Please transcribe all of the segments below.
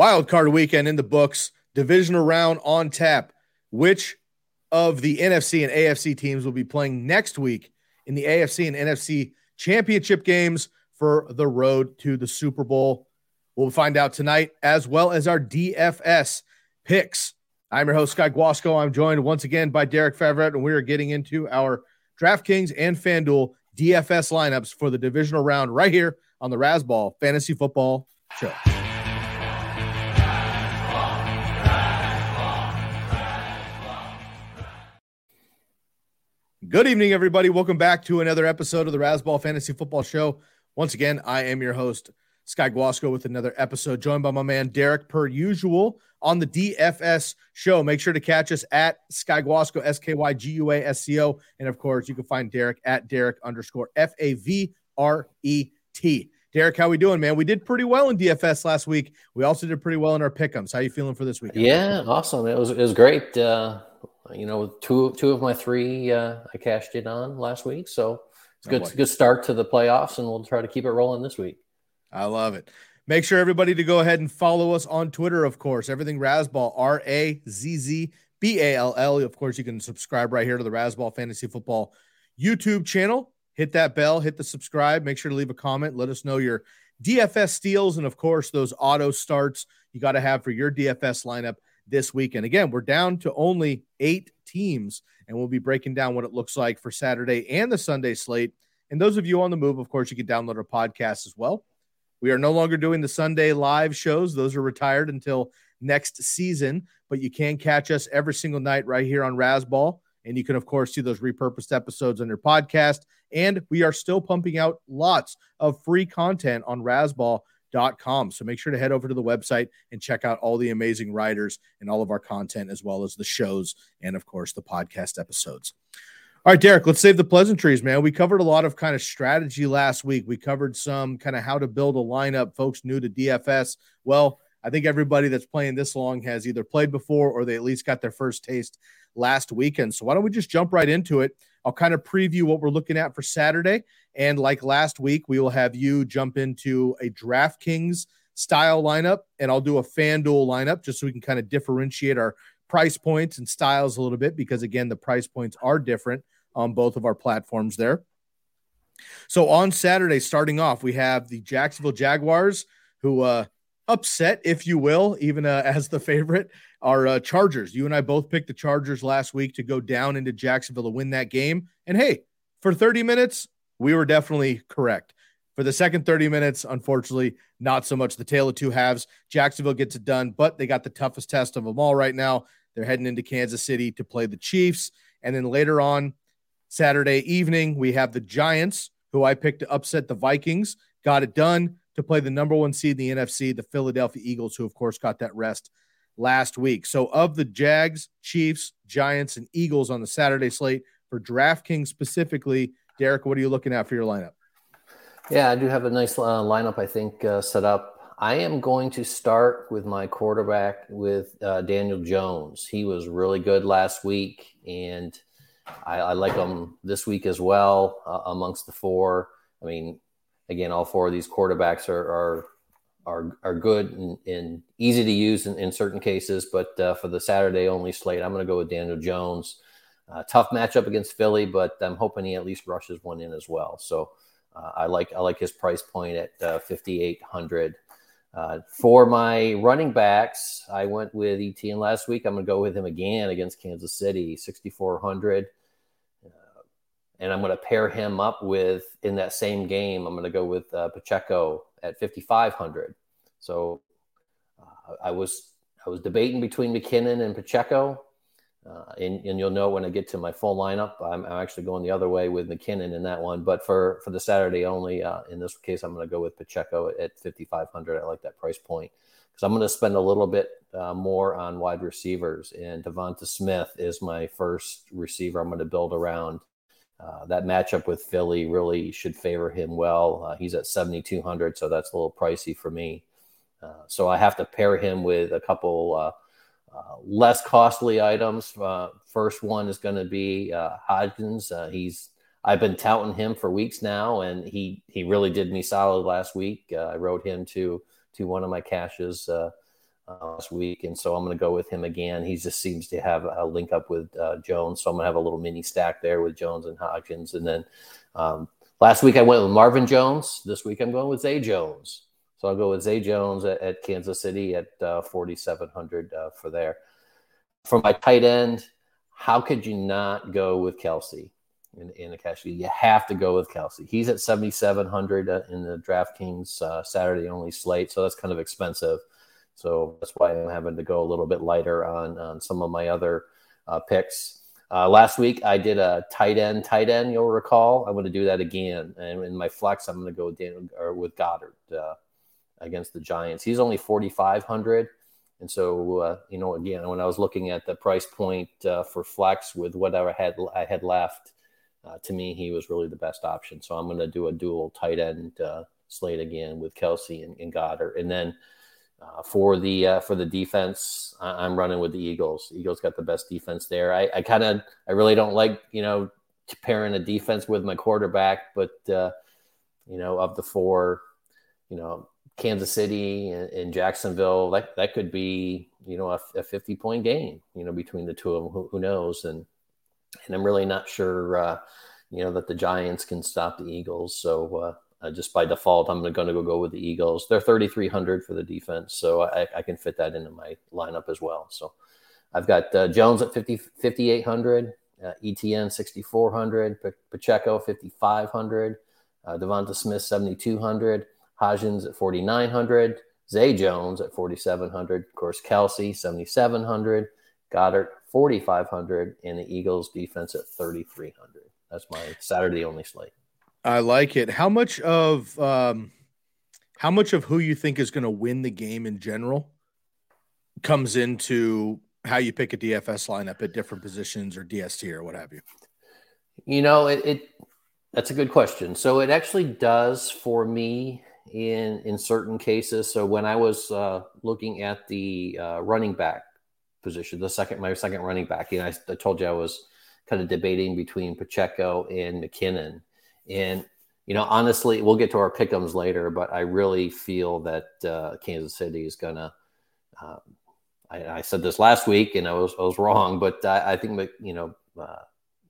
Wild card weekend in the books, divisional round on tap. Which of the NFC and AFC teams will be playing next week in the AFC and NFC championship games for the road to the Super Bowl? We'll find out tonight, as well as our DFS picks. I'm your host, Sky Guasco. I'm joined once again by Derek Favret, and we are getting into our DraftKings and FanDuel DFS lineups for the divisional round right here on the Razzball Fantasy Football Show. Good evening, everybody. Welcome back to another episode of the Razzball Fantasy Football Show. Once again, I am your host, Sky Guasco, with another episode, joined by my man Derek, per usual, on the DFS show. Make sure to catch us at Sky Guasco, S K Y G U A S C O. And of course, you can find Derek at Derek underscore F A V R E T. Derek, how we doing, man? We did pretty well in DFS last week. We also did pretty well in our pick'ems. How are you feeling for this week? Yeah, awesome. It was it was great. Uh, you know, two two of my three uh, I cashed in on last week, so it's good oh, good start to the playoffs, and we'll try to keep it rolling this week. I love it. Make sure everybody to go ahead and follow us on Twitter, of course. Everything Razzball, R A Z Z B A L L. Of course, you can subscribe right here to the Razzball Fantasy Football YouTube channel. Hit that bell, hit the subscribe. Make sure to leave a comment. Let us know your DFS steals and, of course, those auto starts you got to have for your DFS lineup this weekend. Again, we're down to only eight teams, and we'll be breaking down what it looks like for Saturday and the Sunday slate. And those of you on the move, of course, you can download our podcast as well. We are no longer doing the Sunday live shows, those are retired until next season, but you can catch us every single night right here on Razzball. And you can, of course, see those repurposed episodes on your podcast. And we are still pumping out lots of free content on Razzball com. So make sure to head over to the website and check out all the amazing writers and all of our content, as well as the shows and, of course, the podcast episodes. All right, Derek, let's save the pleasantries, man. We covered a lot of kind of strategy last week. We covered some kind of how to build a lineup, folks new to DFS. Well, I think everybody that's playing this long has either played before or they at least got their first taste last weekend. So why don't we just jump right into it? I'll kind of preview what we're looking at for Saturday. And like last week, we will have you jump into a DraftKings style lineup, and I'll do a FanDuel lineup just so we can kind of differentiate our price points and styles a little bit because, again, the price points are different on both of our platforms there. So on Saturday, starting off, we have the Jacksonville Jaguars who uh, upset, if you will, even uh, as the favorite, are uh, Chargers. You and I both picked the Chargers last week to go down into Jacksonville to win that game. And hey, for 30 minutes, we were definitely correct. For the second 30 minutes, unfortunately, not so much the tail of two halves. Jacksonville gets it done, but they got the toughest test of them all right now. They're heading into Kansas City to play the Chiefs. And then later on, Saturday evening, we have the Giants, who I picked to upset the Vikings. Got it done to play the number one seed in the NFC, the Philadelphia Eagles, who, of course, got that rest last week. So, of the Jags, Chiefs, Giants, and Eagles on the Saturday slate for DraftKings specifically, Derek, what are you looking at for your lineup? Yeah, I do have a nice uh, lineup, I think, uh, set up. I am going to start with my quarterback with uh, Daniel Jones. He was really good last week, and I, I like him this week as well uh, amongst the four. I mean, again, all four of these quarterbacks are, are are are good and, and easy to use in, in certain cases. But uh, for the Saturday only slate, I'm going to go with Daniel Jones. Uh, tough matchup against Philly, but I'm hoping he at least rushes one in as well. So uh, I like I like his price point at uh, 5,800. Uh, for my running backs, I went with Etienne last week. I'm going to go with him again against Kansas City, 6,400 uh, and I'm going to pair him up with in that same game. I'm going to go with uh, Pacheco at 5,500. So I was I was debating between McKinnon and Pacheco, uh, and, and, you'll know when I get to my full lineup. I'm, I'm, actually going the other way with McKinnon in that one. But for for the Saturday only, uh, in this case, I'm going to go with Pacheco at 5,500. I like that price point because I'm going to spend a little bit uh, more on wide receivers. And Devonta Smith is my first receiver I'm going to build around. Uh, that matchup with Philly really should favor him well. Uh, he's at 7,200, so that's a little pricey for me. Uh, so I have to pair him with a couple uh, uh, less costly items. first one is going to be Hodgins. he's I've been touting him for weeks now, and he he really did me solid last week. I wrote him to to one of my caches uh, last week, and so I'm going to go with him again. He just seems to have a link up with uh, Jones, so I'm going to have a little mini stack there with Jones and Hodgins, and then um, last week I went with Marvin Jones. This week I'm going with Zay Jones. So I'll go with Zay Jones at, at Kansas City at uh, 4,700 uh, for there. For my tight end, how could you not go with Kelce in, in the cash? You have to go with Kelce. He's at 7,700 uh, in the DraftKings uh, Saturday only slate, so that's kind of expensive. So that's why I'm having to go a little bit lighter on, on some of my other uh, picks. Uh, last week I did a tight end, tight end. You'll recall. I'm going to do that again, and in my flex, I'm going to go with, with Goedert uh, against the Giants. He's only 4,500. And so, uh, you know, again, when I was looking at the price point uh, for flex with whatever I had I had left, uh, to me, he was really the best option. So I'm going to do a dual tight end uh, slate again with Kelce and, and Goedert, and then uh, for the uh, for the defense, I- am running with the Eagles. Eagles got the best defense there. I, I kind of I really don't like you know pairing a defense with my quarterback, but you know of the four, you know Kansas City and, and, Jacksonville, that that could be you know a, a, 50 point game, you know, between the two of them. Who, who knows? And and I'm really not sure, uh, you know, that the Giants can stop the Eagles. So uh, uh, just by default, I'm going to go go with the Eagles. They're 3,300 for the defense, so I, I, can fit that into my lineup as well. So I've got uh, Jones at 50 5,800, uh, Etienne 6,400, Pacheco 5,500, uh, Devonta Smith 7,200. Hodgins at 4,900, Zay Jones at 4,700, of course, Kelce 7,700, Goedert 4,500, and the Eagles defense at 3,300. That's my Saturday only slate. I like it. How much of um, how much of who you think is going to win the game in general comes into how you pick a DFS lineup at different positions or DST or what have you? You know, it, it that's a good question. So it actually does for me in in certain cases. So when I was uh, looking at the uh, running back position, the second my second running back, you know, I, I, told you I was kind of debating between Pacheco and McKinnon, and you know, honestly, we'll get to our pick'ems later, but I really feel that uh, Kansas City is gonna. Um, I, I, said this last week, and I was I was wrong, but I, I think you know, uh,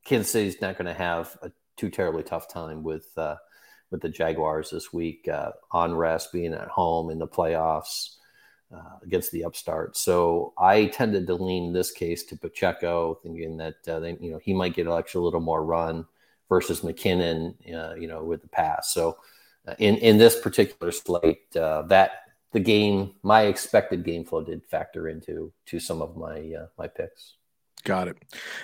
Kansas City's not going to have a too terribly tough time with uh, with the Jaguars this week uh, on rest, being at home in the playoffs uh, against the upstart. So I tended to lean this case to Pacheco, thinking that uh, they, you know he might get actually a little more run versus McKinnon, uh, you know, with the pass. So uh, in in this particular slate, uh, that the game, my expected game flow did factor into to some of my my picks. Got it.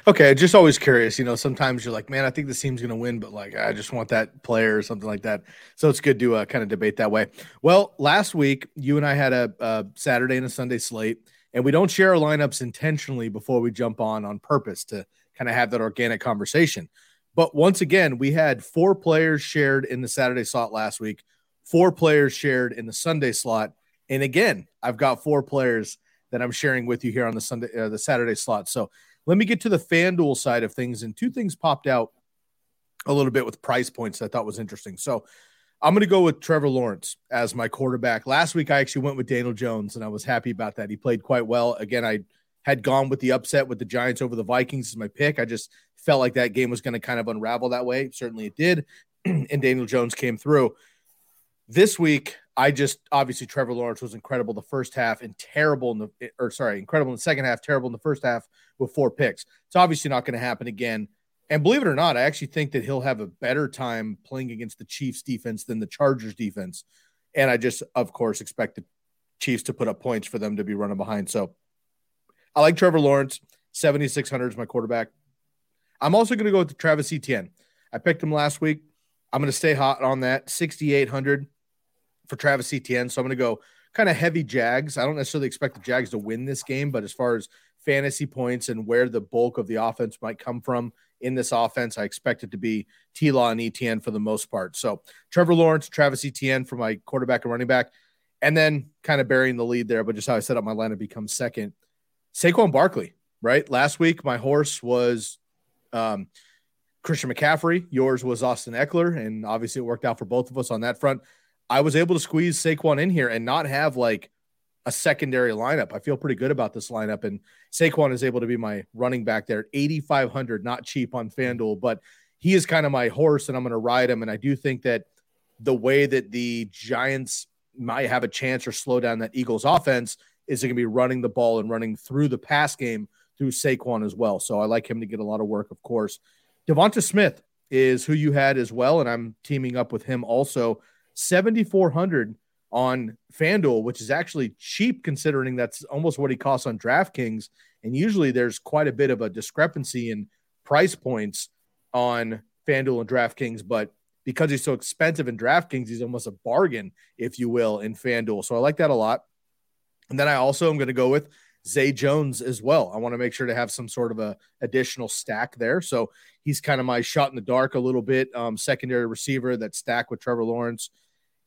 Okay, just always curious. You know, sometimes you're like, man, I think this team's going to win, but like, I just want that player or something like that. So it's good to uh, kind of debate that way. Well, last week you and I had a, a Saturday and a Sunday slate, and we don't share our lineups intentionally before we jump on on purpose to kind of have that organic conversation. But once again, we had four players shared in the Saturday slot last week, four players shared in the Sunday slot, and again, I've got four players that I'm sharing with you here on the Sunday, uh, the Saturday slot. So let me get to the FanDuel side of things, and two things popped out a little bit with price points that I thought was interesting. So I'm going to go with Trevor Lawrence as my quarterback. Last week I actually went with Daniel Jones, and I was happy about that. He played quite well. Again, I had gone with the upset with the Giants over the Vikings as my pick. I just felt like that game was going to kind of unravel that way. Certainly it did, and Daniel Jones came through. This week, I just obviously Trevor Lawrence was incredible the first half and terrible in the or sorry, incredible in the second half, terrible in the first half with four picks. It's obviously not going to happen again. And believe it or not, I actually think that he'll have a better time playing against the Chiefs defense than the Chargers defense. And I just, of course, expect the Chiefs to put up points for them to be running behind. So I like Trevor Lawrence. 7,600 is my quarterback. I'm also going to go with the Travis Etienne. I picked him last week. I'm going to stay hot on that. 6,800 for Travis Etienne. So I'm going to go kind of heavy Jags. I don't necessarily expect the Jags to win this game, but as far as fantasy points and where the bulk of the offense might come from in this offense, I expect it to be T Law and Etienne for the most part. So Trevor Lawrence, Travis Etienne for my quarterback and running back. And then kind of burying the lead there, but just how I set up my lineup becomes second. Saquon Barkley, right? Last week, my horse was um, Christian McCaffrey. Yours was Austin Ekeler. And obviously, it worked out for both of us on that front. I was able to squeeze Saquon in here and not have like a secondary lineup. I feel pretty good about this lineup. And Saquon is able to be my running back there at 8,500, not cheap on FanDuel, but he is kind of my horse and I'm going to ride him. And I do think that the way that the Giants might have a chance or slow down that Eagles offense is going to be running the ball and running through the pass game through Saquon as well. So I like him to get a lot of work, of course. Devonta Smith is who you had as well, and I'm teaming up with him also. 7,400 on FanDuel, which is actually cheap considering that's almost what he costs on DraftKings. And usually there's quite a bit of a discrepancy in price points on FanDuel and DraftKings, but because he's so expensive in DraftKings, he's almost a bargain, if you will, in FanDuel. So I like that a lot. And then I also am going to go with Zay Jones as well. I want to make sure to have some sort of a additional stack there. So he's kind of my shot in the dark a little bit, um, secondary receiver that stack with Trevor Lawrence.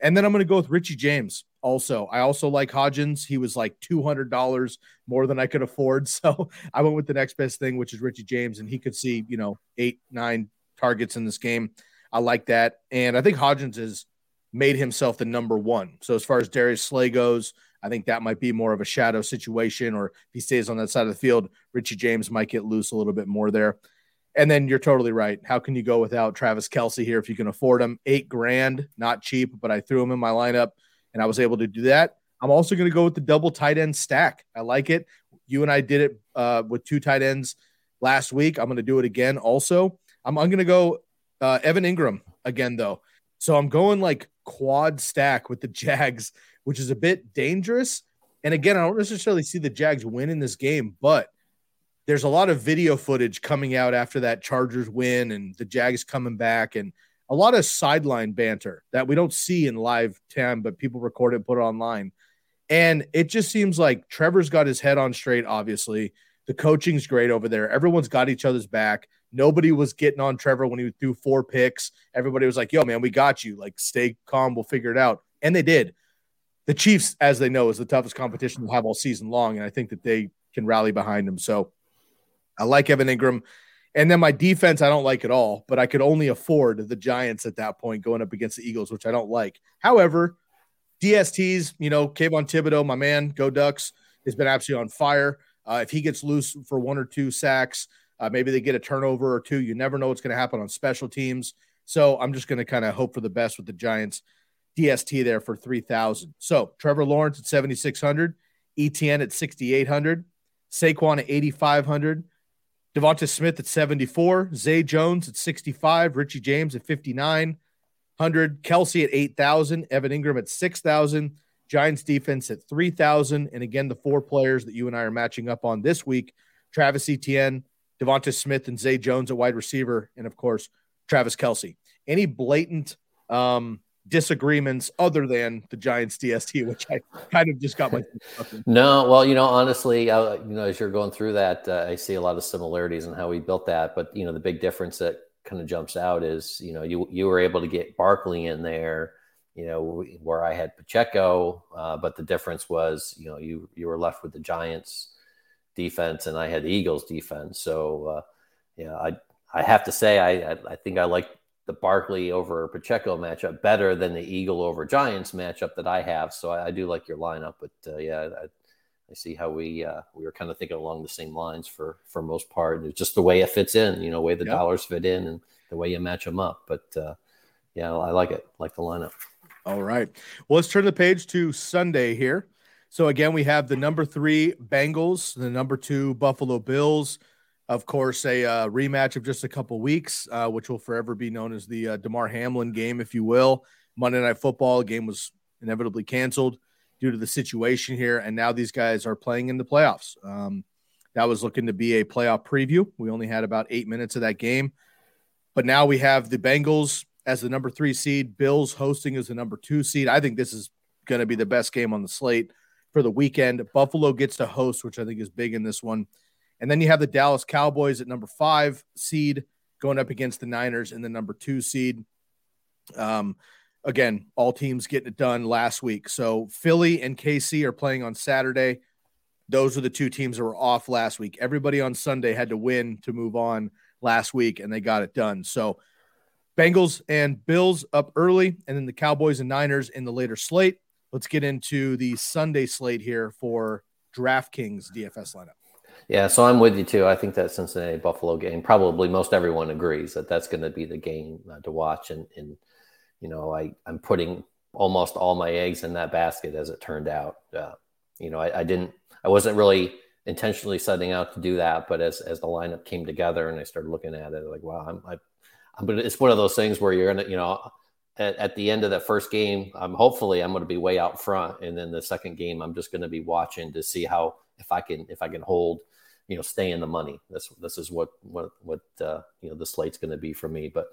And then I'm going to go with Richie James also. I also like Hodgins. He was like $200 more than I could afford. So I went with the next best thing, which is Richie James. And he could see, you know, eight, nine targets in this game. I like that. And I think Hodgins has made himself the number one. So as far as Darius Slay goes, I think that might be more of a shadow situation. Or if he stays on that side of the field, Richie James might get loose a little bit more there. And then you're totally right. How can you go without Travis Kelce here if you can afford him? Eight grand, not cheap, but I threw him in my lineup and I was able to do that. I'm also going to go with the double tight end stack. I like it. You and I did it uh, with two tight ends last week. I'm going to do it again also. I'm, I'm going to go uh, Evan Engram again, though. So I'm going like quad stack with the Jags, which is a bit dangerous. And again, I don't necessarily see the Jags win in this game, but there's a lot of video footage coming out after that Chargers win and the Jags coming back and a lot of sideline banter that we don't see in live time, but people record it, put it online. And it just seems like Trevor's got his head on straight, obviously. The coaching's great over there. Everyone's got each other's back. Nobody was getting on Trevor when he threw four picks. Everybody was like, yo, man, we got you. Like, stay calm. We'll figure it out. And they did. The Chiefs, as they know, is the toughest competition they'll have all season long. And I think that they can rally behind them. So I like Evan Engram. And then my defense, I don't like at all, but I could only afford the Giants at that point going up against the Eagles, which I don't like. However, DSTs, you know, Kayvon Thibodeaux, my man, go Ducks, has been absolutely on fire. Uh, if he gets loose for one or two sacks, uh, maybe they get a turnover or two. You never know what's going to happen on special teams. So I'm just going to kind of hope for the best with the Giants. DST there for 3,000. So Trevor Lawrence at 7,600, Etienne at 6,800, Saquon at 8,500, Devonta Smith at 74, Zay Jones at 65, Richie James at 5,900, Kelce at 8,000, Evan Engram at 6,000, Giants defense at 3,000. And again, the four players that you and I are matching up on this week Travis Etienne, Devonta Smith, and Zay Jones at wide receiver, and of course, Travis Kelce. Any blatant um, disagreements other than the Giants DST, which I kind of just got my. no, well, you know, honestly, I, you know, as you're going through that, uh, I see a lot of similarities in how we built that. But you know, the big difference that kind of jumps out is, you know, you you were able to get Barkley in there, you know, where I had Pacheco, uh, but the difference was, you know, you you were left with the Giants defense, and I had the Eagles defense. So, uh, yeah, I I have to say, I I, I think I like the Barkley over Pacheco matchup better than the Eagle over Giants matchup that I have. So I, I do like your lineup, but uh, yeah, I, I, see how we uh, we were kind of thinking along the same lines for for most part. It's just the way it fits in, you know, way the yep. dollars fit in and the way you match them up. But uh, yeah, I like it, like the lineup. All right, well, let's turn the page to Sunday here. So again, we have the number three Bengals, the number two Buffalo Bills of course, a uh, rematch of just a couple weeks, uh, which will forever be known as the uh, Damar Hamlin game, if you will. Monday Night Football game was inevitably canceled due to the situation here, and now these guys are playing in the playoffs. Um, that was looking to be a playoff preview. We only had about eight minutes of that game, but now we have the Bengals as the number three seed, Bills hosting as the number two seed. I think this is going to be the best game on the slate for the weekend. Buffalo gets to host, which I think is big in this one. And then you have the Dallas Cowboys at number five seed going up against the Niners in the number two seed. Um, again, all teams getting it done last week. So Philly and KC are playing on Saturday. Those are the two teams that were off last week. Everybody on Sunday had to win to move on last week, and they got it done. So Bengals and Bills up early, and then the Cowboys and Niners in the later slate. let's get into the Sunday slate here for DraftKings DFS lineup. Yeah, so I'm with you too. I think that Cincinnati Buffalo game, probably most everyone agrees that that's going to be the game uh, to watch. And, and, you know, I, I'm putting almost all my eggs in that basket as it turned out. Uh, you know, I, I, didn't, I wasn't really intentionally setting out to do that, but as, as the lineup came together and I started looking at it, like, wow, I'm, I, I'm gonna, it's one of those things where you're gonna, you know, at, at the end of that first game, I'm hopefully I'm going to be way out front, and then the second game, I'm just going to be watching to see how if I can if I can hold, you know, stay in the money. This this is what what what uh, you know the slate's going to be for me, but.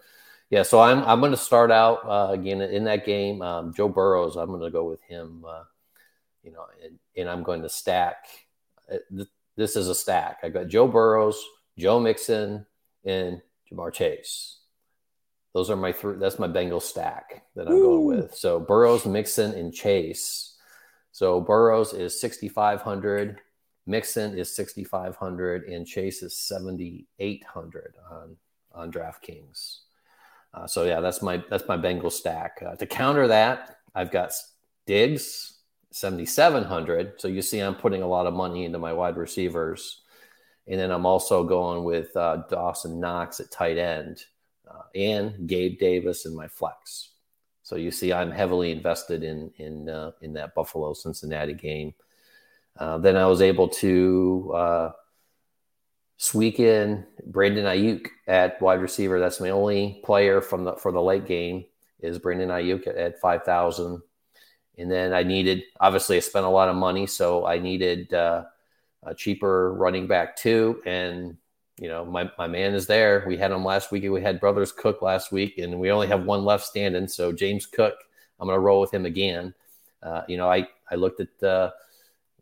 Yeah, so I'm I'm going to start out uh, again in that game. Um, Joe Burrows, I'm going to go with him. Uh, you know, and, and, I'm going to stack. Uh, this is a stack. I got Joe Burrows, Joe Mixon, and Ja'Marr Chase. Those are my three. That's my Bengal stack that I'm going with. So Burrows, Mixon, and Chase. So Burrows is 6,500, Mixon is 6,500, and Chase is 7,800 on on DraftKings. Uh, so yeah, that's my that's my Bengal stack. Uh, to counter that, I've got Diggs 7,700. So you see, I'm putting a lot of money into my wide receivers, and then I'm also going with uh, Dawson Knox at tight end uh, and Gabe Davis in my flex. So you see, I'm heavily invested in in uh, in that Buffalo Cincinnati game. Uh, then I was able to uh, squeak in Brandon Aiyuk at wide receiver. That's my only player from the for the late game is Brandon Aiyuk at, at five thousand. And then I needed, obviously, I spent a lot of money, so I needed uh, a cheaper running back too. And you know, my, my man is there. We had him last week. We had Brothers Cook last week, and we only have one left standing. So James Cook, I'm going to roll with him again. Uh, you know, I I looked at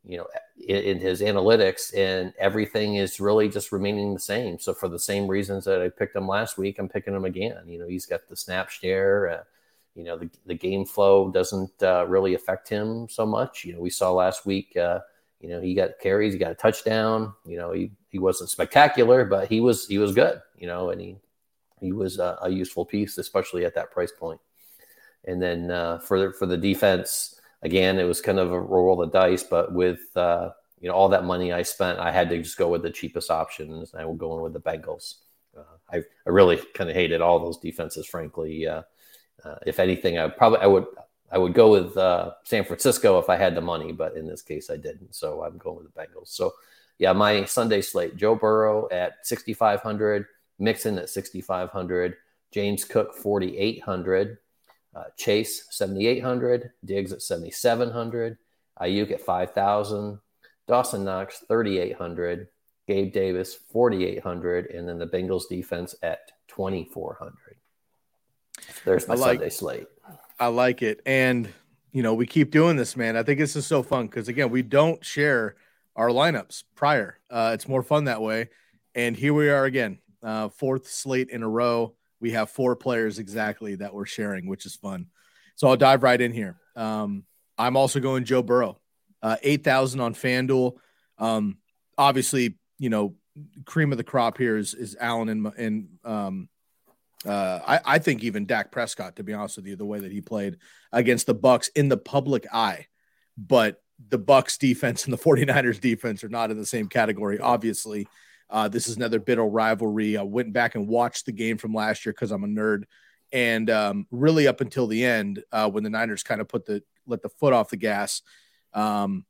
you know in, in, his analytics, and everything is really just remaining the same. So for the same reasons that I picked him last week, I'm picking him again. You know, he's got the snap share. Uh, you know, the the game flow doesn't uh, really affect him so much. You know, we saw last week. Uh, you know, he got carries, he got a touchdown. You know, he he wasn't spectacular, but he was he was good. You know, and he he was a, a useful piece, especially at that price point. And then uh, for the, for the defense, again, it was kind of a roll of the dice, but with uh, you know all that money I spent, I had to just go with the cheapest options. I will go in with the Bengals. Uh, I, I really kind of hated all those defenses, frankly. Uh, uh, if anything, I probably I would I would go with uh, San Francisco if I had the money, but in this case, I didn't. So I'm going with the Bengals. So, yeah, my Sunday slate: Joe Burrow at 6,500, Mixon at 6,500, James Cook 4,800, uh, Chase 7,800, Diggs at 7,700, Aiyuk at 5,000, Dawson Knox 3,800, Gabe Davis 4,800, and then the Bengals defense at 2,400. There's my like, Sunday slate. I like it. And, you know, we keep doing this, man. I think this is so fun because, again, we don't share our lineups prior. Uh, it's more fun that way. And here we are again, uh, fourth slate in a row. We have four players exactly that we're sharing, which is fun. So I'll dive right in here. Um, I'm also going Joe Burrow, uh, 8,000 on FanDuel. Um, obviously, you know, cream of the crop here is, is Allen and, and um, uh, I, I think even Dak Prescott, to be honest with you, the way that he played against the Bucs in the public eye, but the Bucs defense and the 49ers defense are not in the same category. Obviously, uh, this is another bitter rivalry. I went back and watched the game from last year because I'm a nerd, and um, really up until the end, uh, when the Niners kind of put the let the foot off the gas, um,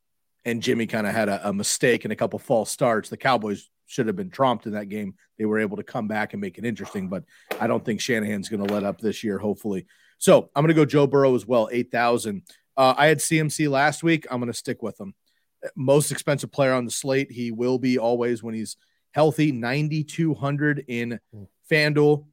and Jimmy kind of had a, a, mistake and a couple false starts, the Cowboys should have been tromped in that game. They were able to come back and make it interesting, but I don't think Shanahan's going to let up this year, hopefully. So I'm going to go Joe Burrow as well, 8,000. Uh, I had CMC last week. I'm going to stick with him. Most expensive player on the slate. He will be always when he's healthy, 9,200 in FanDuel,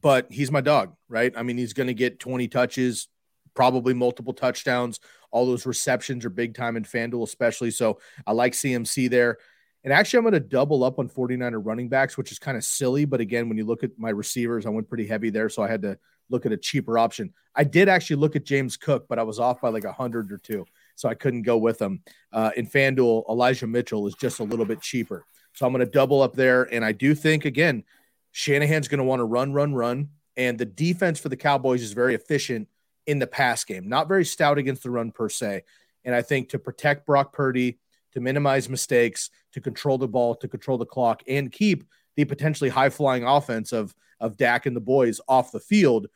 but he's my dog, right? I mean, he's going to get 20 touches, probably multiple touchdowns. All those receptions are big time in FanDuel, especially. So I like CMC there. And actually, I'm going to double up on 49er running backs, which is kind of silly. But again, when you look at my receivers, I went pretty heavy there. So I had to look at a cheaper option. I did actually look at James Cook, but I was off by like a hundred or two. So I couldn't go with him. Uh, in FanDuel, Elijah Mitchell is just a little bit cheaper. So I'm going to double up there. And I do think, again, Shanahan's going to want to run, run, run. And the defense for the Cowboys is very efficient in the pass game. Not very stout against the run per se. And I think to protect Brock Purdy, to minimize mistakes, to control the ball, to control the clock, and keep the potentially high flying offense of of Dak and the boys off the field,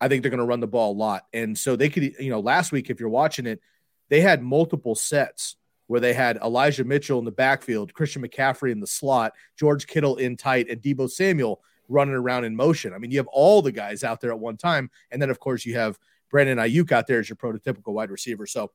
I think they're going to run the ball a lot. And so they could, you know, last week if you're watching it, they had multiple sets where they had Elijah Mitchell in the backfield, Christian McCaffrey in the slot, George Kittle in tight, and Deebo Samuel running around in motion. I mean, you have all the guys out there at one time, and then of course you have Brandon Aiyuk out there as your prototypical wide receiver. So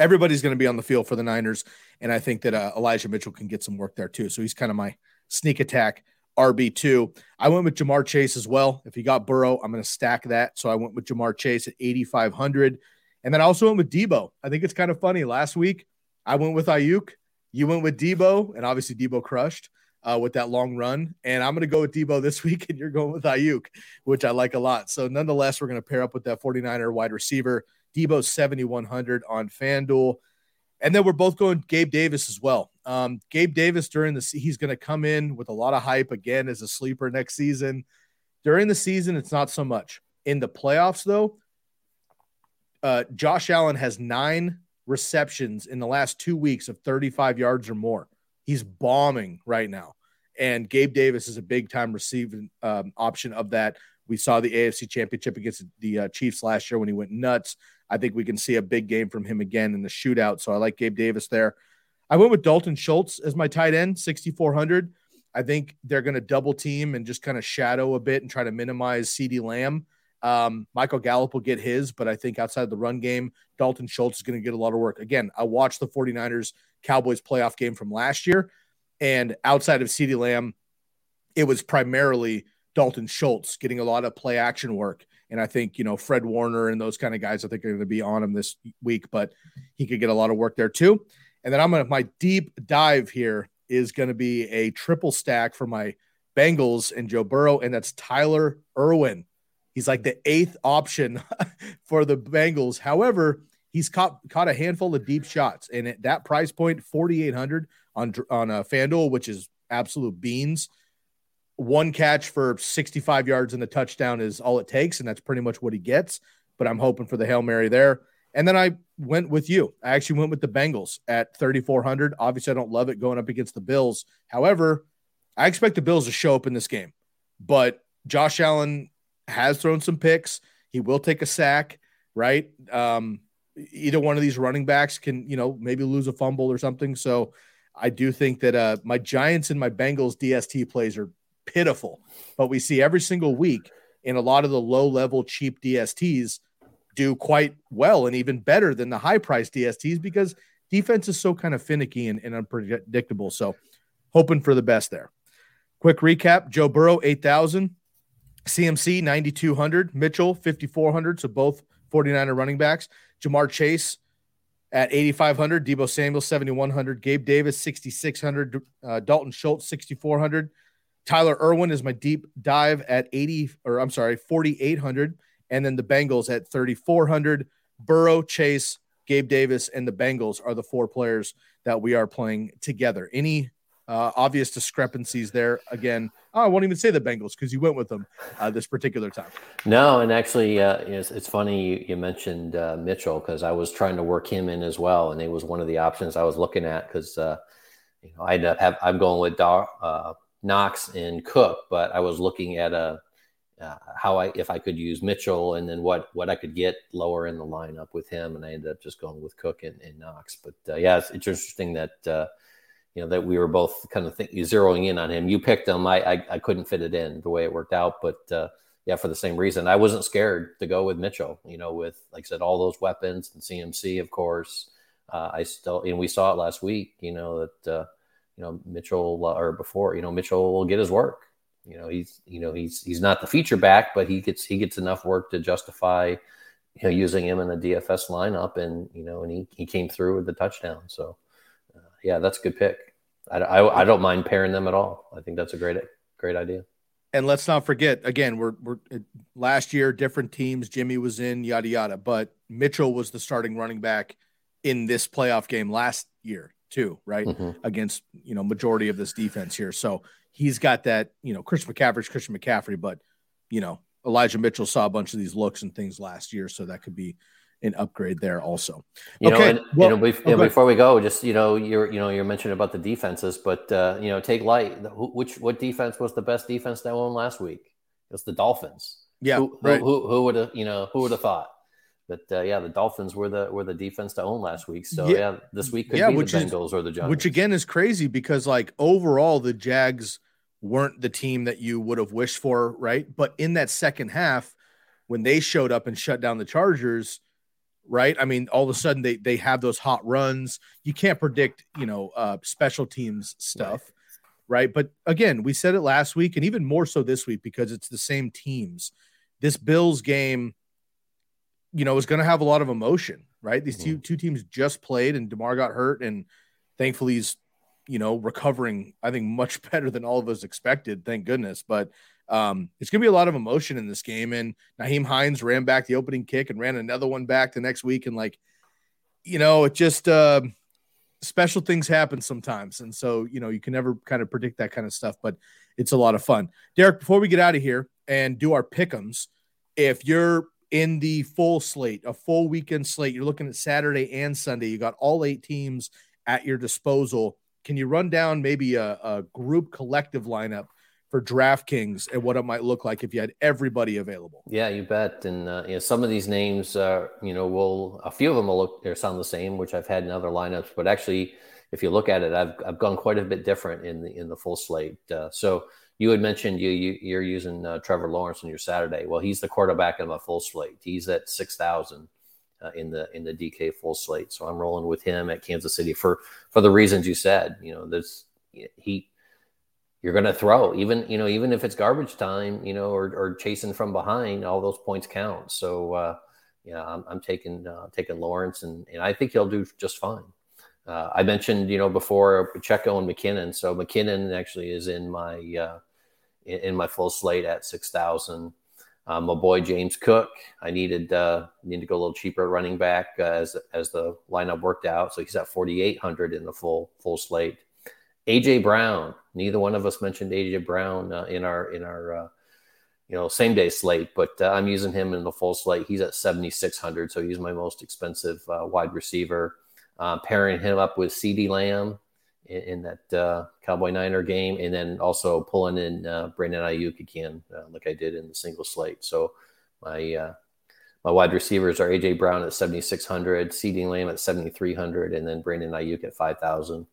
everybody's going to be on the field for the Niners, and I think that uh, Elijah Mitchell can get some work there too. So he's kind of my sneak attack RB2. I went with Ja'Marr Chase as well. If he got Burrow, I'm going to stack that. So I went with Ja'Marr Chase at 8,500. And then I also went with Deebo. I think it's kind of funny. Last week, I went with Aiyuk. You went with Deebo, and obviously Deebo crushed uh, with that long run. And I'm going to go with Deebo this week, and you're going with Aiyuk, which I like a lot. So nonetheless, we're going to pair up with that 49er wide receiver. Deebo 7,100 on FanDuel. And then we're both going Gabe Davis as well. Um, Gabe Davis during the he's going to come in with a lot of hype again as a sleeper next season. During the season, it's not so much. In the playoffs, though, uh, Josh Allen has nine receptions in the last two weeks of 35 yards or more. He's bombing right now. And Gabe Davis is a big time receiving um, option of that. We saw the AFC championship against the uh, Chiefs last year when he went nuts. I think we can see a big game from him again in the shootout. So I like Gabe Davis there. I went with Dalton Schultz as my tight end, 6,400. I think they're going to double team and just kind of shadow a bit and try to minimize CeeDee Lamb. Um, Michael Gallup will get his, but I think outside the run game, Dalton Schultz is going to get a lot of work. Again, I watched the 49ers Cowboys playoff game from last year, and outside of CeeDee Lamb, it was primarily Dalton Schultz getting a lot of play action work. And I think, you know, Fred Warner and those kind of guys, I think are going to be on him this week, but he could get a lot of work there too. And then I'm going to, my deep dive here is going to be a triple stack for my Bengals and Joe Burrow, and that's Tyler Ervin. He's like the eighth option for the Bengals. However, he's caught caught a handful of deep shots, and at that price point, forty eight hundred on on a uh, FanDuel, which is absolute beans one catch for 65 yards and the touchdown is all it takes, and that's pretty much what he gets. But I'm hoping for the Hail Mary there. And then I went with you. I actually went with the Bengals at 3,400. Obviously, I don't love it going up against the Bills. However, I expect the Bills to show up in this game. But Josh Allen has thrown some picks. He will take a sack, right? Um, either one of these running backs can, you know, maybe lose a fumble or something. So I do think that uh, my Giants and my Bengals DST plays are pitiful. But we see every single week in a lot of the low level cheap DSTs do quite well and even better than the high price DSTs because defense is so kind of finicky and, and unpredictable. So hoping for the best there. Quick recap Joe Burrow, 8,000. CMC, 9,200. Mitchell, 5,400. So both 49er running backs. Ja'Marr Chase at 8,500. Deebo Samuel, 7,100. Gabe Davis, 6,600. Uh, Dalton Schultz, 6,400. Tyler Irwin is my deep dive at 80, or I'm sorry, 4,800. And then the Bengals at 3,400. Burrow, Chase, Gabe Davis, and the Bengals are the four players that we are playing together. Any uh, obvious discrepancies there? Again, oh, I won't even say the Bengals because you went with them uh, this particular time. No, and actually, uh, it's, it's, funny you, you mentioned uh, Mitchell because I was trying to work him in as well, and it was one of the options I was looking at because uh, you know I have I'm going with Dar, uh, Knox and Cook, but I was looking at a uh, how I if I could use Mitchell and then what what I could get lower in the lineup with him, and I ended up just going with Cook and, and Knox. But yeah, it's, it's, interesting that you know that we were both kind of think, zeroing in on him. You picked him, I, I, I couldn't fit it in the way it worked out, but uh, yeah, for the same reason, I wasn't scared to go with Mitchell. You know, with like I said, all those weapons and CMC, of course. Uh, I still and we saw it last week. You know that uh, you know Mitchell uh, or before you know Mitchell will get his work. You know he's you know he's he's not the feature back, but he gets he gets enough work to justify you know using him in the DFS lineup, and you know and he he came through with the touchdown. So uh, yeah, that's a good pick. I, I, I don't mind pairing them at all. I think that's a great great idea. And let's not forget again, we're we're last year different teams. Jimmy was in yada yada, but Mitchell was the starting running back in this playoff game last year too, right? Mm-hmm. Against you know majority of this defense here, so he's got that. You know, Chris McCaffrey's Christian McCaffrey, but you know Elijah Mitchell saw a bunch of these looks and things last year, so that could be an upgrade there also. You okay, know, and, well, you know, bef- okay. before we go, just you know, you're you know you're mentioning about the defenses, but uh, you know, take light. Which what defense was the best defense that won last week? It's the Dolphins. Yeah, who, right. who, who, who would have you know who would have thought? But uh, yeah, the Dolphins were the were the defense to own last week. So yeah, yeah this week could yeah, be the Bengals is, or the Giants. Which again is crazy because like overall the Jags weren't the team that you would have wished for, right? But in that second half, when they showed up and shut down the Chargers, right? I mean, all of a sudden they they have those hot runs. You can't predict, you know, uh, special teams stuff, right. right? But again, we said it last week, and even more so this week because it's the same teams. This Bills game, you know, is going to have a lot of emotion, right? These mm-hmm. two two teams just played, and Damar got hurt, and thankfully he's you know, recovering, I think, much better than all of us expected. Thank goodness. But um, it's going to be a lot of emotion in this game. And Nyheim Hines ran back the opening kick and ran another one back the next week. And, like, you know, it just uh, special things happen sometimes. And so, you know, you can never kind of predict that kind of stuff, but it's a lot of fun. Derek, before we get out of here and do our pick'ems, if you're in the full slate, a full weekend slate, you're looking at Saturday and Sunday, you got all eight teams at your disposal can you run down maybe a, a group collective lineup for DraftKings and what it might look like if you had everybody available? Yeah, you bet. And uh, you know, some of these names, uh, you know, will a few of them will look or sound the same, which I've had in other lineups. But actually, if you look at it, I've I've gone quite a bit different in the in the full slate. Uh, so you had mentioned you, you are using uh, Trevor Lawrence on your Saturday. Well, he's the quarterback in my full slate. He's at six thousand uh, in the in the DK full slate. So I'm rolling with him at Kansas City for for the reasons you said. You know, there's he you're going to throw even you know even if it's garbage time, you know, or, or chasing from behind, all those points count. So uh, yeah, I'm, I'm taking uh, taking Lawrence, and and I think he'll do just fine. Uh, I mentioned you know before Pacheco and McKinnon. So McKinnon actually is in my uh, in, in my full slate at six thousand. Um, my boy James Cook, I needed uh, needed to go a little cheaper at running back uh, as as the lineup worked out, so he's at 4,800 in the full full slate. AJ Brown, neither one of us mentioned AJ Brown uh, in our in our uh, you know same day slate, but uh, I'm using him in the full slate. He's at 7,600, so he's my most expensive uh, wide receiver. pairing him up with CeeDee Lamb, in, in that uh, Cowboy Niner game, and then also pulling in uh, Brandon Aiyuk again, uh, like I did in the single slate. So my uh, my wide receivers are AJ Brown at 7,600, CeeDee Lamb at 7,300, and then Brandon Aiyuk at 5,000.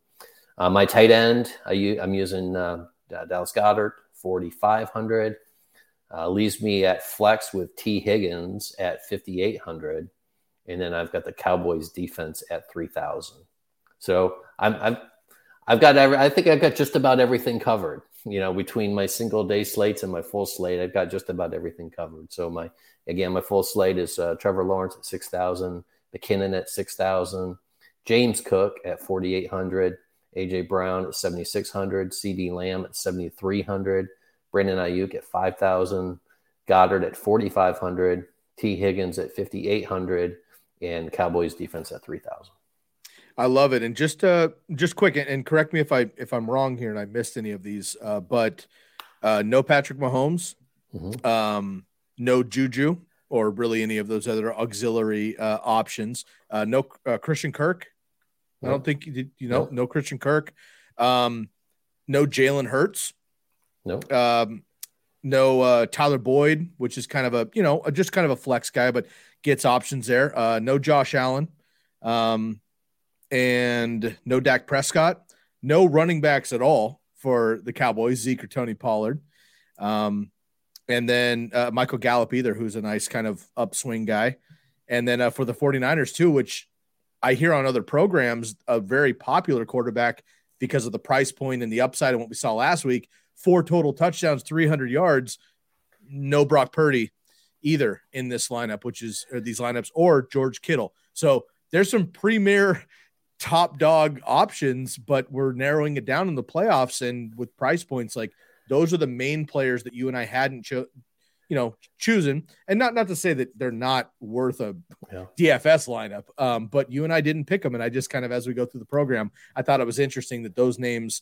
Uh, my tight end, I, am using uh, Dallas Goedert, 4,500. Uh, leaves me at flex with Tee Higgins at 5,800. And then I've got the Cowboys defense at 3,000. So I'm, I'm I've got every. I think I've got just about everything covered. You know, between my single day slates and my full slate, I've got just about everything covered. So my again, my full slate is uh, Trevor Lawrence at six thousand, McKinnon at six thousand, James Cook at forty eight hundred, AJ Brown at seventy six hundred, CeeDee Lamb at seventy three hundred, Brandon Aiyuk at five thousand, Goedert at forty five hundred, Tee Higgins at fifty eight hundred, and Cowboys defense at three thousand. I love it. And just uh just quick and correct me if I if I'm wrong here and I missed any of these. Uh, but uh, no Patrick Mahomes, mm-hmm. um, no Juju, or really any of those other auxiliary uh, options. Uh, no uh, Christian Kirk. I don't think you did. You know, no, Christian Kirk. Um, no Jalen Hurts. No. Um, no uh, Tyler Boyd, which is kind of a you know just kind of a flex guy, but gets options there. Uh, no Josh Allen. Um, and no Dak Prescott, no running backs at all for the Cowboys, Zeke or Tony Pollard. Um, and then uh, Michael Gallup either, who's a nice kind of upswing guy. And then uh, for the 49ers too, which I hear on other programs, a very popular quarterback because of the price point and the upside and what we saw last week. Four total touchdowns, 300 yards. No Brock Purdy either in this lineup, which is these lineups, or George Kittle. So there's some premier top dog options, but we're narrowing it down in the playoffs and with price points like those are the main players that you and I hadn't cho- you know choosing and not not to say that they're not worth a yeah. DFS lineup um, but you and I didn't pick them and I just kind of as we go through the program I thought it was interesting that those names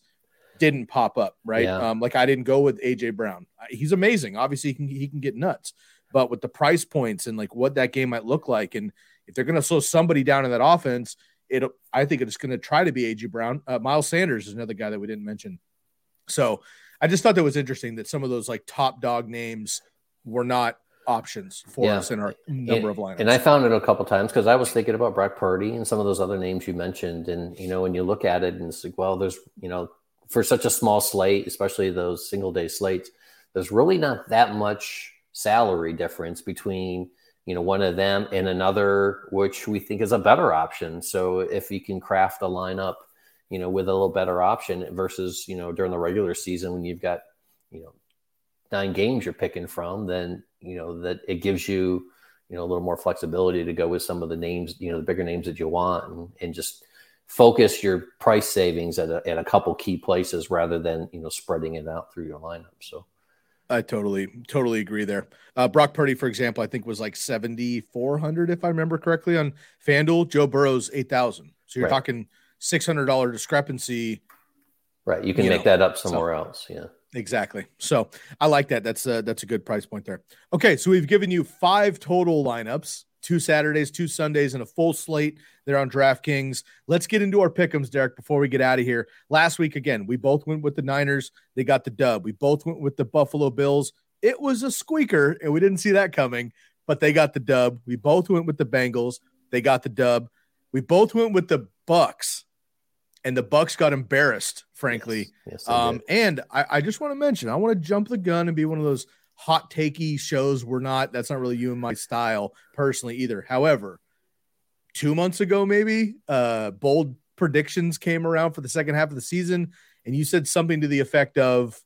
didn't pop up, right? Yeah. Um, like I didn't go with AJ Brown. He's amazing. Obviously, he can he can get nuts, but with the price points and like what that game might look like, and if they're going to slow somebody down in that offense, it I think it's going to try to be AJ Brown. Uh, Miles Sanders is another guy that we didn't mention. So I just thought that was interesting that some of those like top dog names were not options for yeah. us in our number and, of lineups. And I found it a couple times because I was thinking about Brock Purdy and some of those other names you mentioned. And you know, when you look at it and it's like, well, there's you know, for such a small slate, especially those single day slates, there's really not that much salary difference between you know one of them and another, which we think is a better option. So if you can craft a lineup, you know, with a little better option versus you know during the regular season when you've got you know nine games you're picking from, then you know that it gives you you know a little more flexibility to go with some of the names, you know, the bigger names that you want, and, and just focus your price savings at a, at a couple key places rather than you know spreading it out through your lineup. So. I totally, totally agree there. Uh, Brock Purdy, for example, I think was like 7,400, if I remember correctly, on FanDuel. Joe Burrow's 8,000. So you're right. talking $600 discrepancy. Right. You can you make know, that up somewhere so. else. Yeah. Exactly. So I like that. That's a, that's a good price point there. Okay, so we've given you five total lineups: two Saturdays, two Sundays, and a full slate. They're on DraftKings. Let's get into our pick'ems, Derek. Before we get out of here, last week again, we both went with the Niners. They got the dub. We both went with the Buffalo Bills. It was a squeaker, and we didn't see that coming, but they got the dub. We both went with the Bengals. They got the dub. We both went with the Bucs and the Bucs got embarrassed, frankly. Yes, yes um, and I, I just want to mention, I want to jump the gun and be one of those hot takey shows. We're not. That's not really you and my style personally either. However, two months ago, maybe uh, bold predictions came around for the second half of the season, and you said something to the effect of,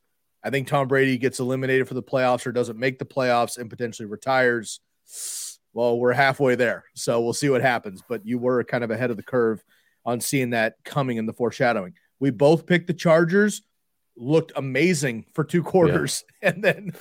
"I think Tom Brady gets eliminated for the playoffs or doesn't make the playoffs and potentially retires." Well, we're halfway there, so we'll see what happens. But you were kind of ahead of the curve on seeing that coming in the foreshadowing. We both picked the Chargers, looked amazing for two quarters, yeah. and then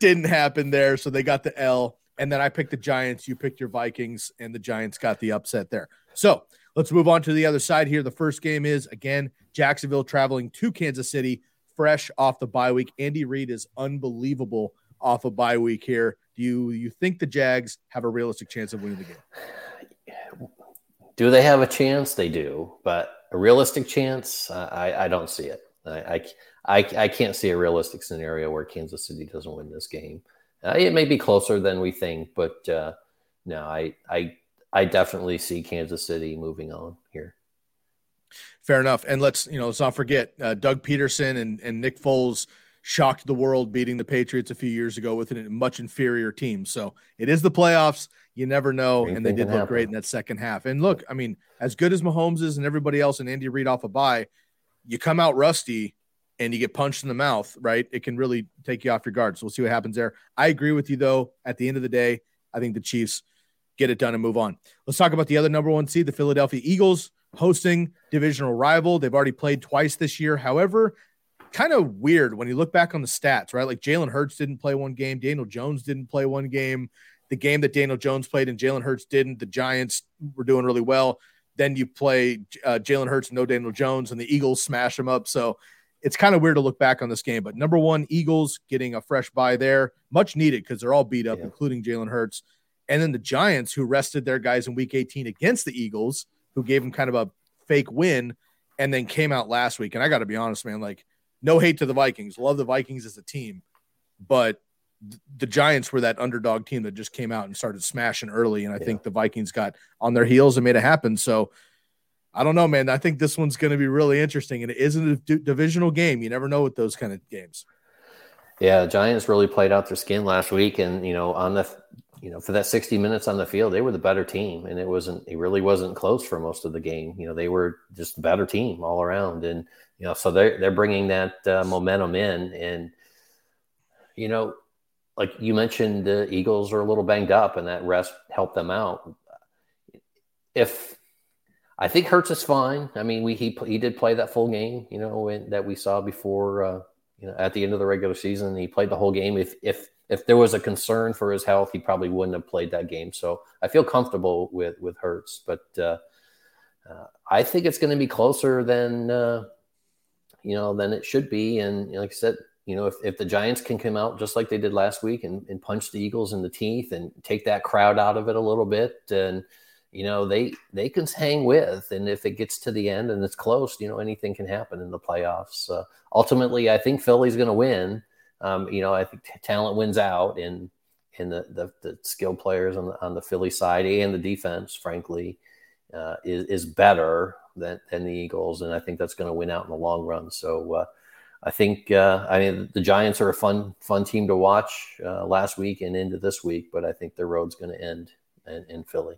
didn't happen there. So they got the L. And then I picked the Giants. You picked your Vikings, and the Giants got the upset there. So let's move on to the other side here. The first game is again Jacksonville traveling to Kansas City, fresh off the bye week. Andy Reid is unbelievable off a of bye week here. Do you you think the Jags have a realistic chance of winning the game? Do they have a chance? They do, but a realistic chance, I, I don't see it. I, I, I can't see a realistic scenario where Kansas City doesn't win this game. Uh, it may be closer than we think, but uh, no, I, I, I definitely see Kansas City moving on here. Fair enough. And let's, you know, let's not forget uh, Doug Pederson and, and Nick Foles shocked the world beating the Patriots a few years ago with a much inferior team. So it is the playoffs. You never know. Anything and they did look happen. great in that second half. And look, I mean, as good as Mahomes is and everybody else and Andy Reid off a bye, you come out rusty and you get punched in the mouth, right? It can really take you off your guard. So we'll see what happens there. I agree with you, though. At the end of the day, I think the Chiefs get it done and move on. Let's talk about the other number one seed, the Philadelphia Eagles, hosting divisional rival. They've already played twice this year. However, kind of weird when you look back on the stats, right? Like Jalen Hurts didn't play one game, Daniel Jones didn't play one game the game that Daniel Jones played and Jalen Hurts didn't. The Giants were doing really well. Then you play uh, Jalen Hurts, no Daniel Jones, and the Eagles smash them up. So it's kind of weird to look back on this game. But number one, Eagles getting a fresh bye there, much needed because they're all beat up, yeah. including Jalen Hurts. And then the Giants, who rested their guys in week 18 against the Eagles, who gave them kind of a fake win and then came out last week. And I got to be honest, man, like, no hate to the Vikings. Love the Vikings as a team, but the Giants were that underdog team that just came out and started smashing early, and I yeah. think the Vikings got on their heels and made it happen. So I don't know, man. I think this one's going to be really interesting, and it isn't a d- divisional game. You never know with those kind of games. Yeah, the Giants really played out their skin last week, and you know, on the you know, for that 60 minutes on the field, they were the better team, and it wasn't, it really wasn't close for most of the game. You know, they were just a better team all around, and you know, so they're they're bringing that uh, momentum in, and you know, like you mentioned, the Eagles are a little banged up, and that rest helped them out. If I think Hurts is fine. I mean, we he he did play that full game, you know, in, that we saw before, uh, you know, at the end of the regular season. He played the whole game. If if if there was a concern for his health, he probably wouldn't have played that game. So I feel comfortable with with Hurts, but uh, uh, I think it's going to be closer than uh, you know, than it should be. And like I said, you know, if, if the Giants can come out just like they did last week and, and punch the Eagles in the teeth and take that crowd out of it a little bit, and you know they they can hang with. And if it gets to the end and it's close, you know, anything can happen in the playoffs. Uh, ultimately, I think Philly's going to win. Um, you know, I think talent wins out, and and the the, the skilled players on the on the Philly side and the defense, frankly, uh, is is better than than the Eagles, and I think that's going to win out in the long run. So. Uh, I think uh, I mean the Giants are a fun fun team to watch uh, last week and into this week, but I think their road's going to end in, in, Philly.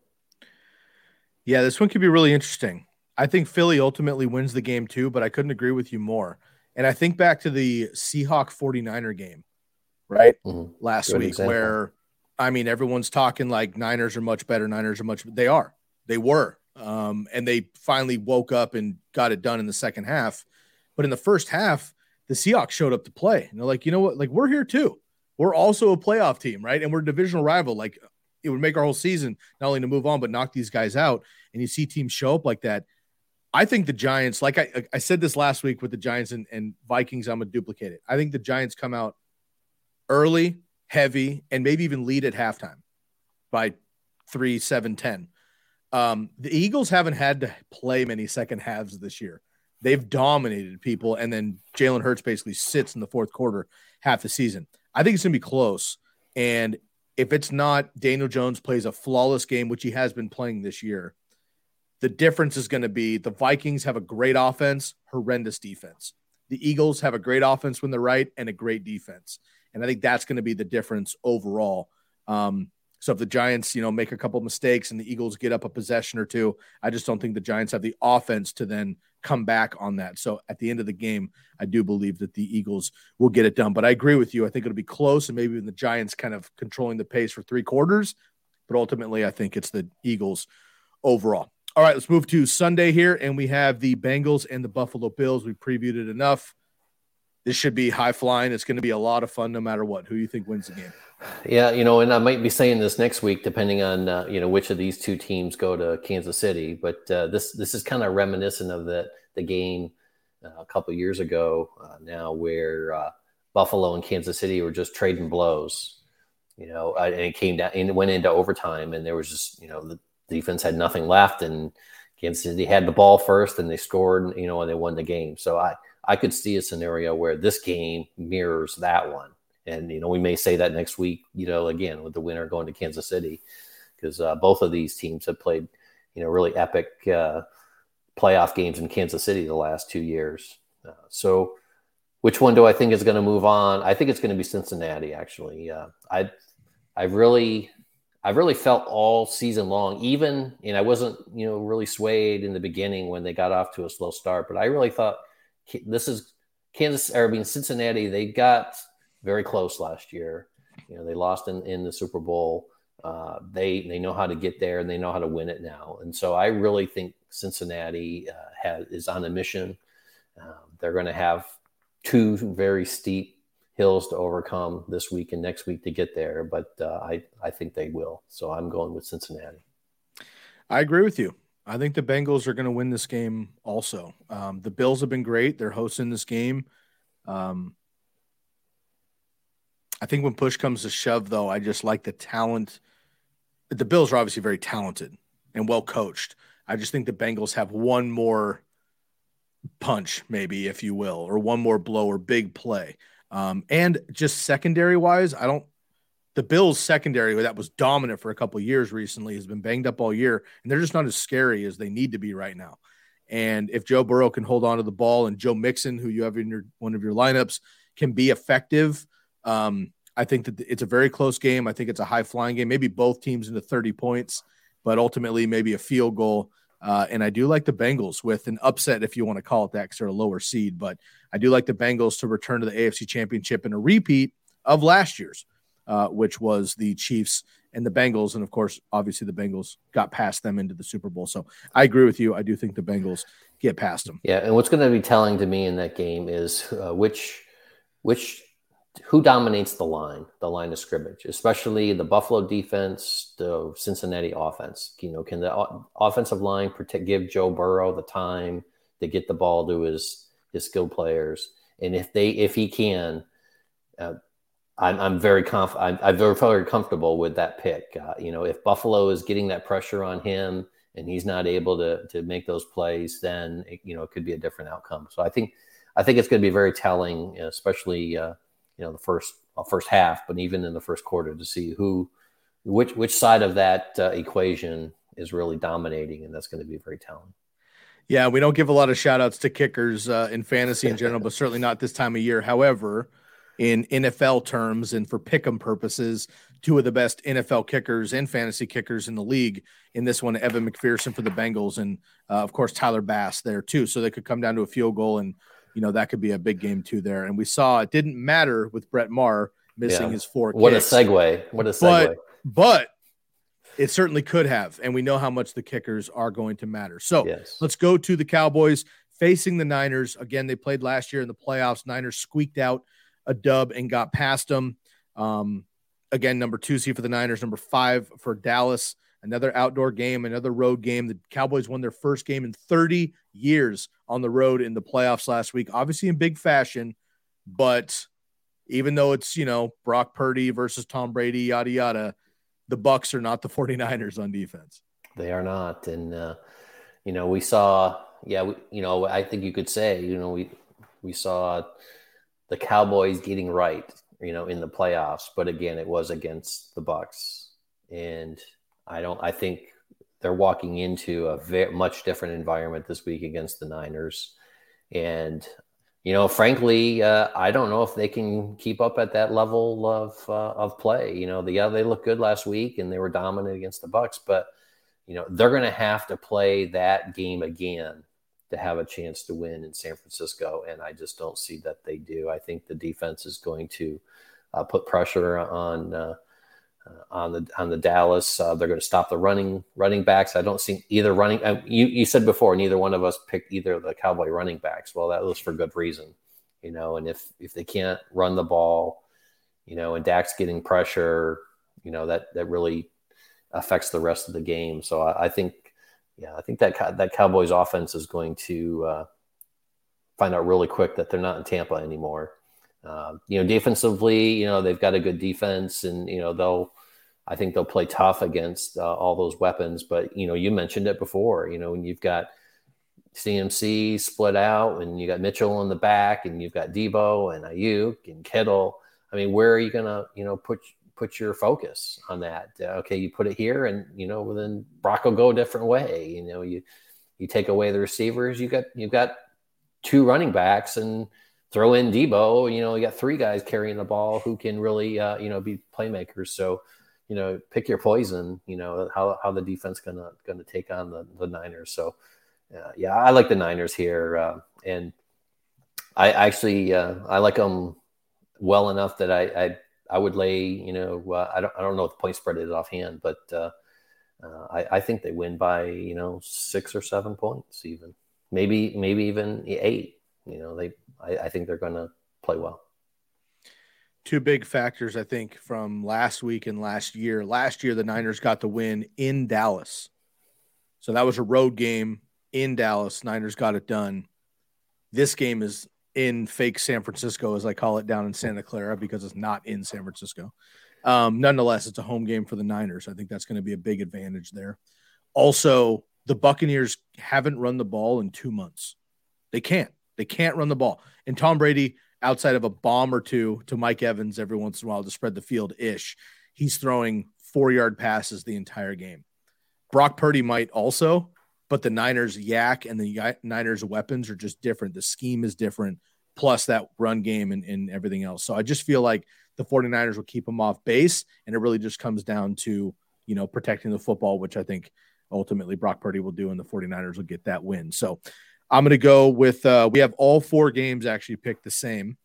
Yeah, this one could be really interesting. I think Philly ultimately wins the game too, but I couldn't agree with you more. And I think back to the Seahawk 49er game, right? Mm-hmm. Last Good week, example. where I mean, everyone's talking like Niners are much better. Niners are much, they are, they were. Um, and they finally woke up and got it done in the second half. But in the first half, the Seahawks showed up to play. And they're like, you know what? Like, we're here too. We're also a playoff team, right? And we're a divisional rival. Like, it would make our whole season not only to move on, but knock these guys out. And you see teams show up like that. I think the Giants, like I, I said this last week with the Giants and, and Vikings, I'm going to duplicate it. I think the Giants come out early, heavy, and maybe even lead at halftime by three, seven, 10. Um, the Eagles haven't had to play many second halves this year. They've dominated people, and then Jalen Hurts basically sits in the fourth quarter half the season. I think it's going to be close. And if it's not, Daniel Jones plays a flawless game, which he has been playing this year. The difference is going to be the Vikings have a great offense, horrendous defense. The Eagles have a great offense when they're right and a great defense. And I think that's going to be the difference overall. Um, so if the Giants, you know, make a couple mistakes and the Eagles get up a possession or two, I just don't think the Giants have the offense to then come back on that. So at the end of the game, I do believe that the Eagles will get it done. But I agree with you. I think it'll be close and maybe even the Giants kind of controlling the pace for three quarters. But ultimately, I think it's the Eagles overall. All right, let's move to Sunday here. And we have the Bengals and the Buffalo Bills. We previewed it enough. This should be high flying. It's going to be a lot of fun no matter what. Who you think wins the game? Yeah, you know, and I might be saying this next week, depending on uh, you know which of these two teams go to Kansas City. But uh, this this is kind of reminiscent of the the game uh, a couple years ago uh, now, where uh, Buffalo and Kansas City were just trading blows. You know, and it came down and it went into overtime, and there was just you know the defense had nothing left, and Kansas City had the ball first, and they scored. You know, and they won the game. So I I could see a scenario where this game mirrors that one and you know, we may say that next week. You know, again with the winner going to Kansas City, because uh, both of these teams have played, you know, really epic uh, playoff games in Kansas City the last two years. Uh, so, which one do I think is going to move on? I think it's going to be Cincinnati. Actually, I, I really, I really felt all season long, even, and I wasn't, you know, really swayed in the beginning when they got off to a slow start, but I really thought this is Kansas, or I mean Cincinnati. They got very close last year. You know, they lost in, in the Super Bowl. Uh, they they know how to get there and they know how to win it now. And so I really think Cincinnati uh, has is on a mission. Um, they're going to have two very steep hills to overcome this week and next week to get there, but uh, I I think they will. So I'm going with Cincinnati. I agree with you. I think the Bengals are going to win this game. Also, um, the Bills have been great. They're hosting this game. Um, I think when push comes to shove, though, I just like the talent. The Bills are obviously very talented and well coached. I just think the Bengals have one more punch, maybe, if you will, or one more blow or big play. Um, and just secondary wise, I don't. The Bills' secondary that was dominant for a couple years recently has been banged up all year, and they're just not as scary as they need to be right now. And if Joe Burrow can hold on to the ball, and Joe Mixon, who you have in your one of your lineups, can be effective um, I think that it's a very close game. I think it's a high flying game. Maybe both teams into 30 points, but ultimately maybe a field goal. Uh, and I do like the Bengals with an upset, if you want to call it that, because they're a lower seed. But I do like the Bengals to return to the AFC Championship in a repeat of last year's, uh, which was the Chiefs and the Bengals. And of course, obviously, the Bengals got past them into the Super Bowl. So I agree with you. I do think the Bengals get past them. Yeah. And what's going to be telling to me in that game is uh, which which who dominates the line, the line of scrimmage, especially the Buffalo defense, the Cincinnati offense. You know, can the offensive line protect, give Joe Burrow the time to get the ball to his his skilled players, and if they if he can, uh, I'm, I'm very conf- I'm, I'm very, very comfortable with that pick. Uh, you know, if Buffalo is getting that pressure on him and he's not able to to make those plays, then it, you know it could be a different outcome. So I think I think it's going to be very telling, especially uh, you know the first uh, first half, but even in the first quarter to see who which which side of that uh, equation is really dominating, and that's going to be very telling. Yeah, we don't give a lot of shout outs to kickers uh, in fantasy in general, but certainly not this time of year. However, in NFL terms and for pick'em purposes, two of the best NFL kickers and fantasy kickers in the league. In this one, Evan McPherson for the Bengals, and uh, of course Tyler Bass there too. So they could come down to a field goal, and you know that could be a big game too there. And we saw it didn't matter with Brett Maher missing yeah. his four. What kicks, a segue! What a segue! But, but it certainly could have, and we know how much the kickers are going to matter. So yes. let's go to the Cowboys facing the Niners again. They played last year in the playoffs. Niners squeaked out a dub and got past them. Um, again, number two seed for the Niners, number five for Dallas. Another outdoor game, another road game. The Cowboys won their first game in 30 years on the road in the playoffs last week, obviously in big fashion. But even though it's, you know, Brock Purdy versus Tom Brady, yada, yada, the Bucs are not the 49ers on defense. They are not. And, uh, you know, we saw, yeah, we, you know, I think you could say, you know, we, we saw the Cowboys getting right, you know, in the playoffs. But again, it was against the Bucs, and I don't. I think they're walking into a very much different environment this week against the Niners, and you know, frankly, uh, I don't know if they can keep up at that level of uh, of play. You know, the, yeah, they looked good last week and they were dominant against the Bucs, but you know, they're going to have to play that game again to have a chance to win in San Francisco, and I just don't see that they do. I think the defense is going to uh, put pressure on uh, uh, on the on the Dallas. Uh, they're going to stop the running running backs. I don't see either running. Uh, you you said before neither one of us picked either of the Cowboy running backs. Well, that was for good reason, you know. And if if they can't run the ball, you know, and Dak's getting pressure, you know that that really affects the rest of the game. So I, I think yeah, I think that that Cowboys offense is going to uh, find out really quick that they're not in Tampa anymore. Uh, you know, defensively, you know they've got a good defense, and you know they'll. I think they'll play tough against uh, all those weapons. But you know, you mentioned it before. You know, when you've got CMC split out, and you got Mitchell in the back, and you've got Deebo and Aiyuk and Kittle. I mean, where are you gonna, you know, put put your focus on that. Uh, okay, you put it here, and you know, then Brock will go a different way. You know, you you take away the receivers, you got you've got two running backs, and throw in Deebo. You know, you got three guys carrying the ball who can really uh, you know be playmakers. So you know, pick your poison. You know how how the defense gonna gonna take on the the Niners. So uh, yeah, I like the Niners here, uh, and I actually uh, I like them well enough that I, I I would lay, you know, uh, I don't I don't know what the point spread is offhand, but uh, uh, I, I think they win by you know six or seven points, even maybe maybe even eight. You know, they I, I think they're going to play well. Two big factors, I think, from last week and last year. Last year, the Niners got the win in Dallas, so that was a road game in Dallas. Niners got it done. This game is in fake San Francisco, as I call it down in Santa Clara, because it's not in San Francisco. Um, nonetheless, it's a home game for the Niners. I think that's going to be a big advantage there. Also, the Buccaneers haven't run the ball in two months. They can't. They can't run the ball. And Tom Brady, outside of a bomb or two to Mike Evans every once in a while to spread the field ish, he's throwing four yard passes the entire game. Brock Purdy might also, but the Niners YAC and the Niners weapons are just different. The scheme is different plus that run game and, and everything else. So I just feel like the 49ers will keep them off base. And it really just comes down to, you know, protecting the football, which I think ultimately Brock Purdy will do, and the 49ers will get that win. So I'm going to go with, uh, we have all four games actually picked the same,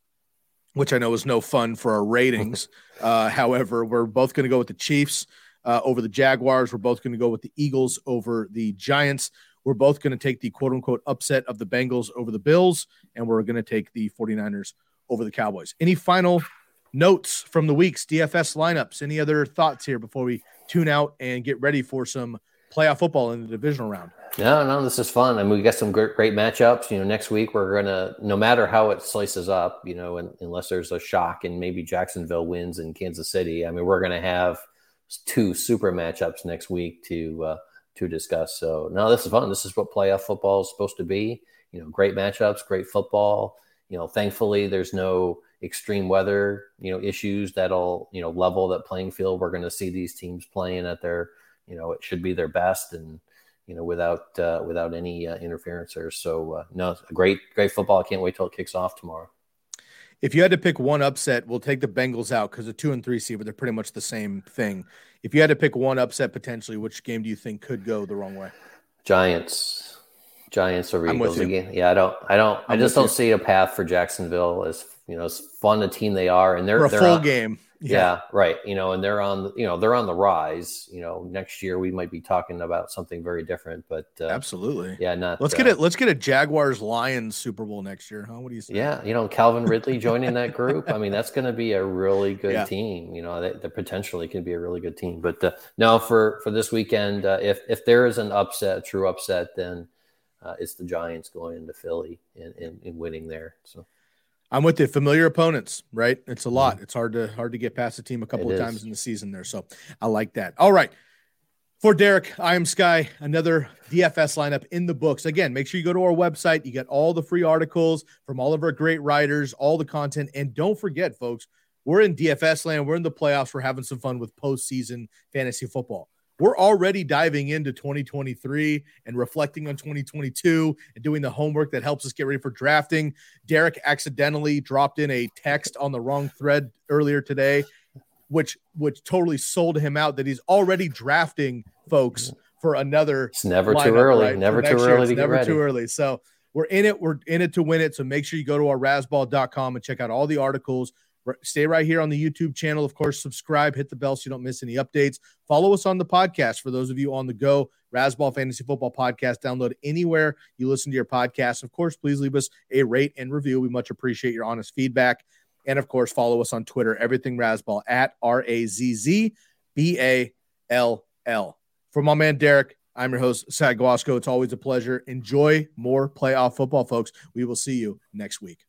which I know is no fun for our ratings. uh, however, we're both going to go with the Chiefs uh, over the Jaguars. We're both going to go with the Eagles over the Giants. We're both going to take the quote unquote upset of the Bengals over the Bills, and we're going to take the 49ers over the Cowboys. Any final notes from the week's DFS lineups? Any other thoughts here before we tune out and get ready for some playoff football in the divisional round. No, no, this is fun. I mean, we got some great, great matchups. You know, next week we're gonna, no matter how it slices up, you know, and, unless there's a shock and maybe Jacksonville wins in Kansas City. I mean, we're gonna have two super matchups next week to uh, to discuss. So, no, this is fun. This is what playoff football is supposed to be. You know, great matchups, great football. You know, thankfully there's no extreme weather, you know, issues that'll you know level that playing field. We're going to see these teams playing at their, you know, it should be their best and you know without uh, without any uh, interference there. So uh, no, great great football. I can't wait till it kicks off tomorrow. If you had to pick one upset, we'll take the Bengals out because the two and three seed, but they're pretty much the same thing. If you had to pick one upset potentially, which game do you think could go the wrong way? Giants. Giants or Eagles again. Yeah, I don't I don't I'm i just don't you. see a path for Jacksonville as you know, as fun a team they are, and they're for a they're full on, game. Yeah. yeah. right. You know, and they're on, you know, they're on the rise. You know, next year we might be talking about something very different. But uh, absolutely, yeah. Not let's uh, get it. Let's get a Jaguars Lions Super Bowl next year, huh? What do you say? Yeah, you know, Calvin Ridley joining that group. I mean, that's going to be a really good yeah. team. You know, that, that, potentially can be a really good team. But uh, no, for for this weekend, uh, if if there is an upset, a true upset, then uh, it's the Giants going into Philly and, and, and winning there. So. I'm with you. Familiar opponents, right? It's a mm-hmm. lot. It's hard to hard to get past the team a couple it of is. times in the season there. So I like that. All right. For Derek, I am Sky. Another DFS lineup in the books. Again, make sure you go to our website. You get all the free articles from all of our great writers, all the content, and don't forget, folks, we're in DFS land. We're in the playoffs. We're having some fun with postseason fantasy football we're already diving into 2023 and reflecting on 2022 and doing the homework that helps us get ready for drafting. Derek accidentally dropped in a text on the wrong thread earlier today, which which totally sold him out that he's already drafting folks for another. It's never lineup, too early. Right? Never too early to never get ready. too early. So we're in it. We're in it to win it. So make sure you go to our razzball.com and check out all the articles Stay right here on the YouTube channel. Of course, subscribe, hit the bell so you don't miss any updates. Follow us on the podcast for those of you on the go. Razzball Fantasy Football Podcast. Download anywhere you listen to your podcast. Of course, please leave us a rate and review. We much appreciate your honest feedback. And of course, follow us on Twitter, everything Razzball at R A Z Z B A L L. For my man Derek, I'm your host, Sky Guasco. It's always a pleasure. Enjoy more playoff football, folks. We will see you next week.